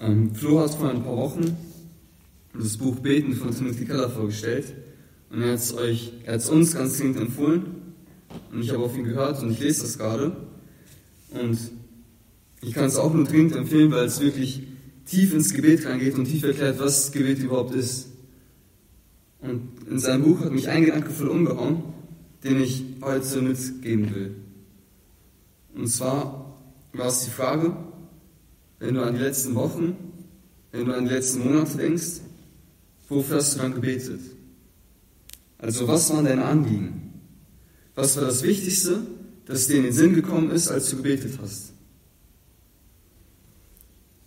Ähm, Flo hat vor ein paar Wochen das Buch Beten von Timothy Keller vorgestellt und er hat es uns ganz dringend empfohlen und ich habe auf ihn gehört und ich lese das gerade und ich kann es auch nur dringend empfehlen, weil es wirklich tief ins Gebet reingeht und tief erklärt, was Gebet überhaupt ist. Und in seinem Buch hat mich ein Gedanke voll umgehauen, den ich heute mitgeben will. Und zwar war es die Frage, wenn du an die letzten Wochen, wenn du an die letzten Monate denkst, wofür hast du dann gebetet? Also was waren deine Anliegen? Was war das Wichtigste, das dir in den Sinn gekommen ist, als du gebetet hast?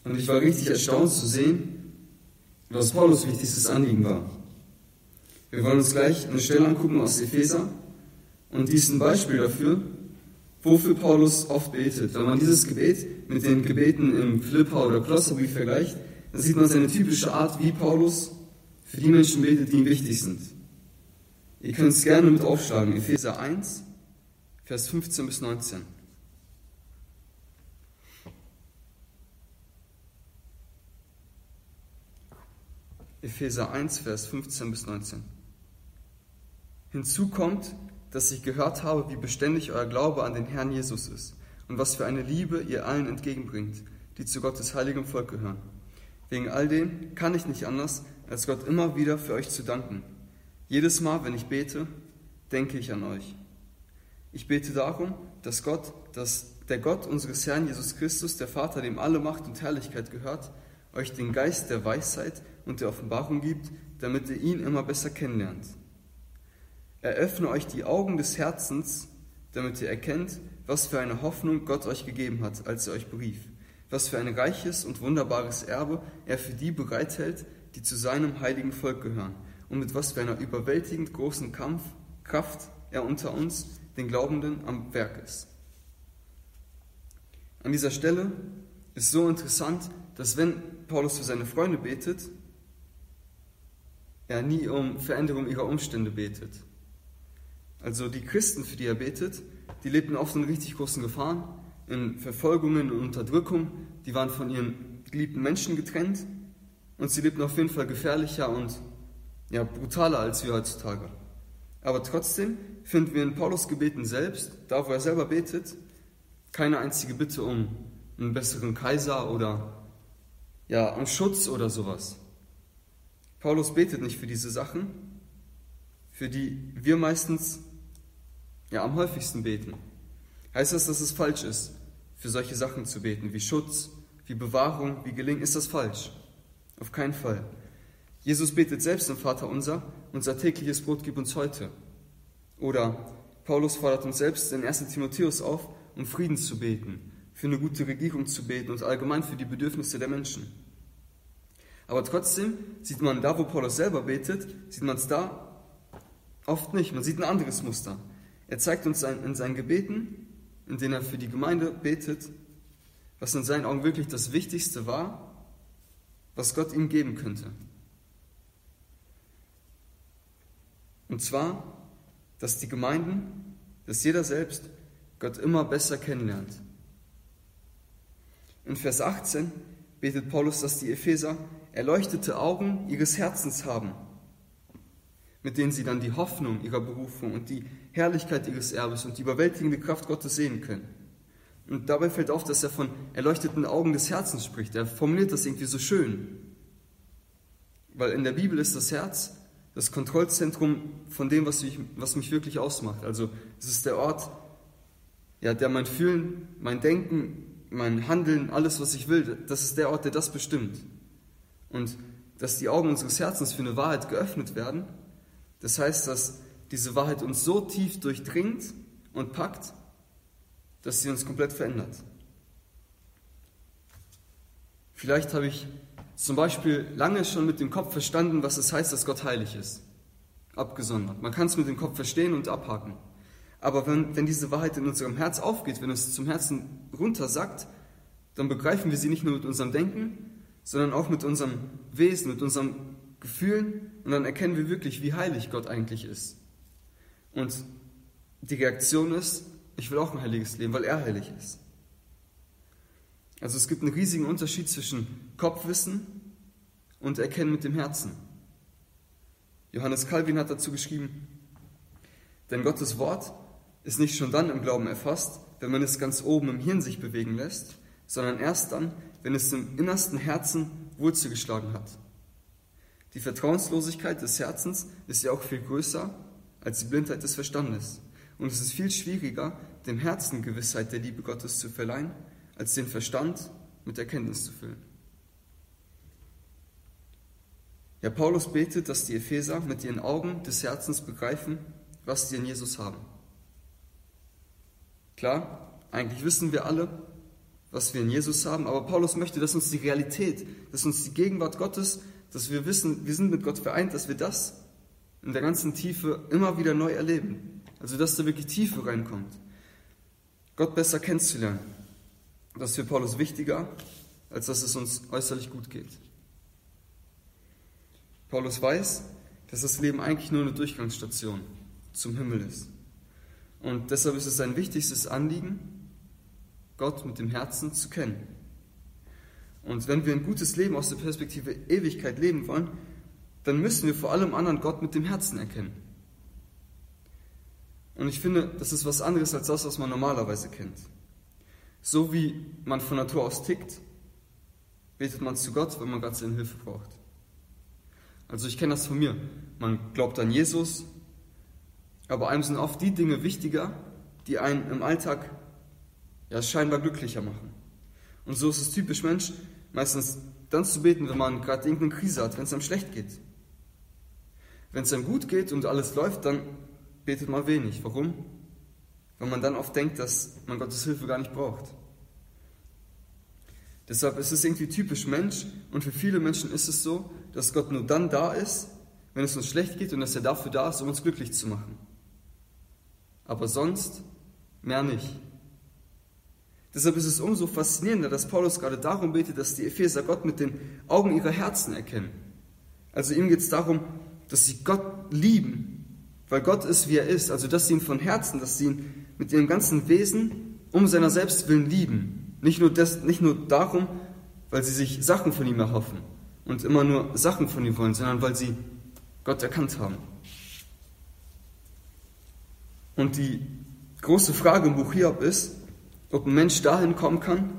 Und ich war richtig erstaunt zu sehen, was Paulus wichtigstes Anliegen war. Wir wollen uns gleich eine Stelle angucken aus Epheser und dies ein Beispiel dafür, wofür Paulus oft betet. Wenn man dieses Gebet mit den Gebeten im Philippa oder Kolosserbrief vergleicht, dann sieht man seine typische Art, wie Paulus für die Menschen betet, die ihm wichtig sind. Ihr könnt es gerne mit aufschlagen. Epheser 1, Vers 15 bis 19. Epheser 1, Vers 15 bis 19. Hinzu kommt, dass ich gehört habe, wie beständig euer Glaube an den Herrn Jesus ist und was für eine Liebe ihr allen entgegenbringt, die zu Gottes heiligem Volk gehören. Wegen all dem kann ich nicht anders, als Gott immer wieder für euch zu danken. Jedes Mal, wenn ich bete, denke ich an euch. Ich bete darum, dass Gott, dass der Gott unseres Herrn Jesus Christus, der Vater, dem alle Macht und Herrlichkeit gehört, euch den Geist der Weisheit und der Offenbarung gibt, damit ihr ihn immer besser kennenlernt. Eröffne euch die Augen des Herzens, damit ihr erkennt, was für eine Hoffnung Gott euch gegeben hat, als er euch berief, was für ein reiches und wunderbares Erbe er für die bereithält, die zu seinem heiligen Volk gehören, und mit was für einer überwältigend großen Kampf, Kraft er unter uns, den Glaubenden, am Werk ist. An dieser Stelle ist so interessant, dass wenn Paulus für seine Freunde betet, er nie um Veränderung ihrer Umstände betet. Also die Christen, für die er betet, die lebten oft in richtig großen Gefahren, in Verfolgungen und Unterdrückung. Die waren von ihren geliebten Menschen getrennt und sie lebten auf jeden Fall gefährlicher und ja, brutaler als wir heutzutage. Aber trotzdem finden wir in Paulus Gebeten selbst, da wo er selber betet, keine einzige Bitte um einen besseren Kaiser oder ja, um Schutz oder sowas. Paulus betet nicht für diese Sachen, für die wir meistens ja am häufigsten beten. Heißt das, dass es falsch ist, für solche Sachen zu beten, wie Schutz, wie Bewahrung, wie Gelingen? Ist das falsch? Auf keinen Fall. Jesus betet selbst im Vater unser, unser tägliches Brot gib uns heute. Oder Paulus fordert uns selbst in 1 Timotheus auf, um Frieden zu beten, für eine gute Regierung zu beten und allgemein für die Bedürfnisse der Menschen. Aber trotzdem sieht man da, wo Paulus selber betet, sieht man es da oft nicht. Man sieht ein anderes Muster. Er zeigt uns in seinen Gebeten, in denen er für die Gemeinde betet, was in seinen Augen wirklich das Wichtigste war, was Gott ihm geben könnte. Und zwar, dass die Gemeinden, dass jeder selbst Gott immer besser kennenlernt. In Vers 18 betet Paulus, dass die Epheser erleuchtete Augen ihres Herzens haben, mit denen sie dann die Hoffnung ihrer Berufung und die Herrlichkeit ihres Erbes und die überwältigende Kraft Gottes sehen können. Und dabei fällt auf, dass er von erleuchteten Augen des Herzens spricht. Er formuliert das irgendwie so schön. Weil in der Bibel ist das Herz das Kontrollzentrum von dem, was mich, was mich wirklich ausmacht. Also es ist der Ort, ja, der mein Fühlen, mein Denken, mein Handeln, alles, was ich will, das ist der Ort, der das bestimmt. Und dass die Augen unseres Herzens für eine Wahrheit geöffnet werden, das heißt, dass diese Wahrheit uns so tief durchdringt und packt, dass sie uns komplett verändert. Vielleicht habe ich zum Beispiel lange schon mit dem Kopf verstanden, was es heißt, dass Gott heilig ist. Abgesondert. Man kann es mit dem Kopf verstehen und abhaken. Aber wenn, wenn diese Wahrheit in unserem Herz aufgeht, wenn es zum Herzen runtersackt, dann begreifen wir sie nicht nur mit unserem Denken, sondern auch mit unserem Wesen, mit unseren Gefühlen und dann erkennen wir wirklich, wie heilig Gott eigentlich ist. Und die Reaktion ist, ich will auch ein heiliges Leben, weil er heilig ist. Also es gibt einen riesigen Unterschied zwischen Kopfwissen und Erkennen mit dem Herzen. Johannes Calvin hat dazu geschrieben, denn Gottes Wort ist nicht schon dann im Glauben erfasst, wenn man es ganz oben im Hirn sich bewegen lässt, sondern erst dann, wenn es im innersten Herzen Wurzel geschlagen hat. Die Vertrauenslosigkeit des Herzens ist ja auch viel größer als die Blindheit des Verstandes. Und es ist viel schwieriger, dem Herzen Gewissheit der Liebe Gottes zu verleihen, als den Verstand mit Erkenntnis zu füllen. Ja, Paulus betet, dass die Epheser mit ihren Augen des Herzens begreifen, was sie in Jesus haben. Klar, eigentlich wissen wir alle, was wir in Jesus haben, aber Paulus möchte, dass uns die Realität, dass uns die Gegenwart Gottes, dass wir wissen, wir sind mit Gott vereint, dass wir das in der ganzen Tiefe immer wieder neu erleben. Also, dass da wirklich Tiefe reinkommt. Gott besser kennenzulernen. Das ist für Paulus wichtiger, als dass es uns äußerlich gut geht. Paulus weiß, dass das Leben eigentlich nur eine Durchgangsstation zum Himmel ist. Und deshalb ist es sein wichtigstes Anliegen, Gott mit dem Herzen zu kennen. Und wenn wir ein gutes Leben aus der Perspektive Ewigkeit leben wollen, dann müssen wir vor allem anderen Gott mit dem Herzen erkennen. Und ich finde, das ist was anderes als das, was man normalerweise kennt. So wie man von Natur aus tickt, betet man zu Gott, wenn man Gott seine Hilfe braucht. Also ich kenne das von mir. Man glaubt an Jesus, aber einem sind oft die Dinge wichtiger, die einen im Alltag ja scheinbar glücklicher machen. Und so ist es typisch Mensch, meistens dann zu beten, wenn man gerade irgendeine Krise hat, wenn es einem schlecht geht. Wenn es einem gut geht und alles läuft, dann betet man wenig. Warum? Weil man dann oft denkt, dass man Gottes Hilfe gar nicht braucht. Deshalb ist es irgendwie typisch Mensch und für viele Menschen ist es so, dass Gott nur dann da ist, wenn es uns schlecht geht und dass er dafür da ist, um uns glücklich zu machen. Aber sonst mehr nicht. Deshalb ist es umso faszinierender, dass Paulus gerade darum betet, dass die Epheser Gott mit den Augen ihrer Herzen erkennen. Also ihm geht es darum, dass sie Gott lieben, weil Gott ist, wie er ist. Also dass sie ihn von Herzen, dass sie ihn mit ihrem ganzen Wesen um seiner selbst willen lieben. Nicht nur, das, nicht nur darum, weil sie sich Sachen von ihm erhoffen und immer nur Sachen von ihm wollen, sondern weil sie Gott erkannt haben. Und die große Frage im Buch Hiob ist, ob ein Mensch dahin kommen kann,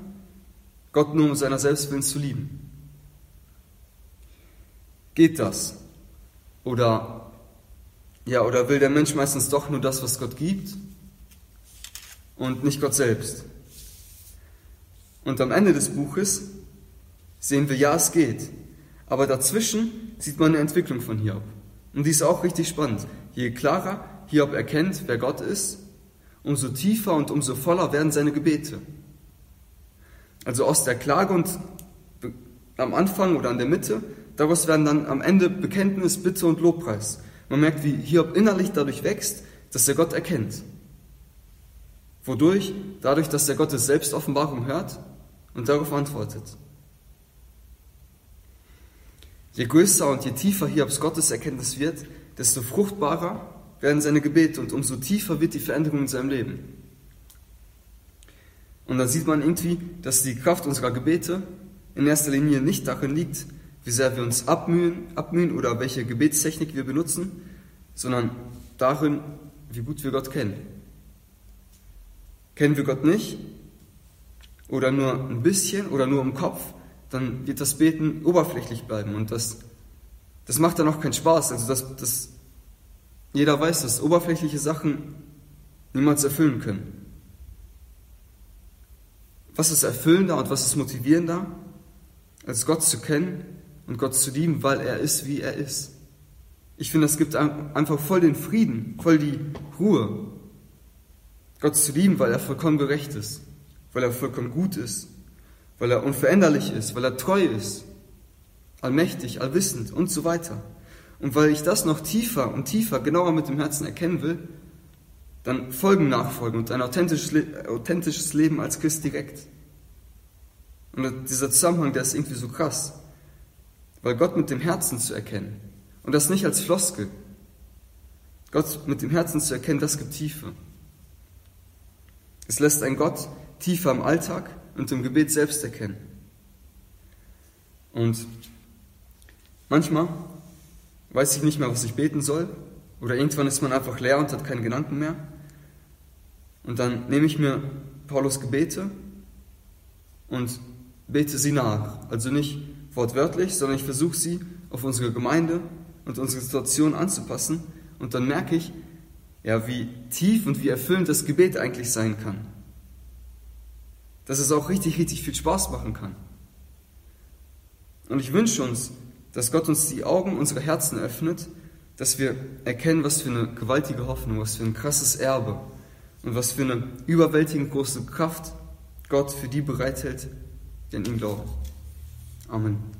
Gott nur um seiner Selbstwillen zu lieben. Geht das? Oder, ja, oder will der Mensch meistens doch nur das, was Gott gibt und nicht Gott selbst? Und am Ende des Buches sehen wir, ja, es geht. Aber dazwischen sieht man eine Entwicklung von Hiob. Und die ist auch richtig spannend. Je klarer Hiob erkennt, wer Gott ist, umso tiefer und umso voller werden seine Gebete. Also aus der Klage und am Anfang oder an der Mitte, daraus werden dann am Ende Bekenntnis, Bitte und Lobpreis. Man merkt, wie Hiob innerlich dadurch wächst, dass er Gott erkennt. Wodurch? Dadurch, dass er Gottes Selbstoffenbarung hört und darauf antwortet. Je größer und je tiefer Hiobs Gottes Erkenntnis wird, desto fruchtbarer werden seine Gebete und umso tiefer wird die Veränderung in seinem Leben. Und dann sieht man irgendwie, dass die Kraft unserer Gebete in erster Linie nicht darin liegt, wie sehr wir uns abmühen, abmühen oder welche Gebetstechnik wir benutzen, sondern darin, wie gut wir Gott kennen. Kennen wir Gott nicht oder nur ein bisschen oder nur im Kopf, dann wird das Beten oberflächlich bleiben und das, das macht dann auch keinen Spaß. Also das, das jeder weiß, dass oberflächliche Sachen niemals erfüllen können. Was ist erfüllender und was ist motivierender, als Gott zu kennen und Gott zu lieben, weil er ist, wie er ist? Ich finde, es gibt einfach voll den Frieden, voll die Ruhe. Gott zu lieben, weil er vollkommen gerecht ist, weil er vollkommen gut ist, weil er unveränderlich ist, weil er treu ist, allmächtig, allwissend und so weiter. Und weil ich das noch tiefer und tiefer, genauer mit dem Herzen erkennen will, dann Folgen nachfolgen und ein authentisches, Leben als Christ direkt. Und dieser Zusammenhang, der ist irgendwie so krass. Weil Gott mit dem Herzen zu erkennen, und das nicht als Floskel, Gott mit dem Herzen zu erkennen, das gibt Tiefe. Es lässt ein Gott tiefer im Alltag und im Gebet selbst erkennen. Und manchmal weiß ich nicht mehr, was ich beten soll, oder irgendwann ist man einfach leer und hat keinen Gedanken mehr. Und dann nehme ich mir Paulus Gebete und bete sie nach. Also nicht wortwörtlich, sondern ich versuche sie auf unsere Gemeinde und unsere Situation anzupassen. Und dann merke ich, ja, wie tief und wie erfüllend das Gebet eigentlich sein kann. Dass es auch richtig, richtig viel Spaß machen kann. Und ich wünsche uns, dass Gott uns die Augen unserer Herzen öffnet, dass wir erkennen, was für eine gewaltige Hoffnung, was für ein krasses Erbe und was für eine überwältigend große Kraft Gott für die bereithält, die an ihn glauben. Amen.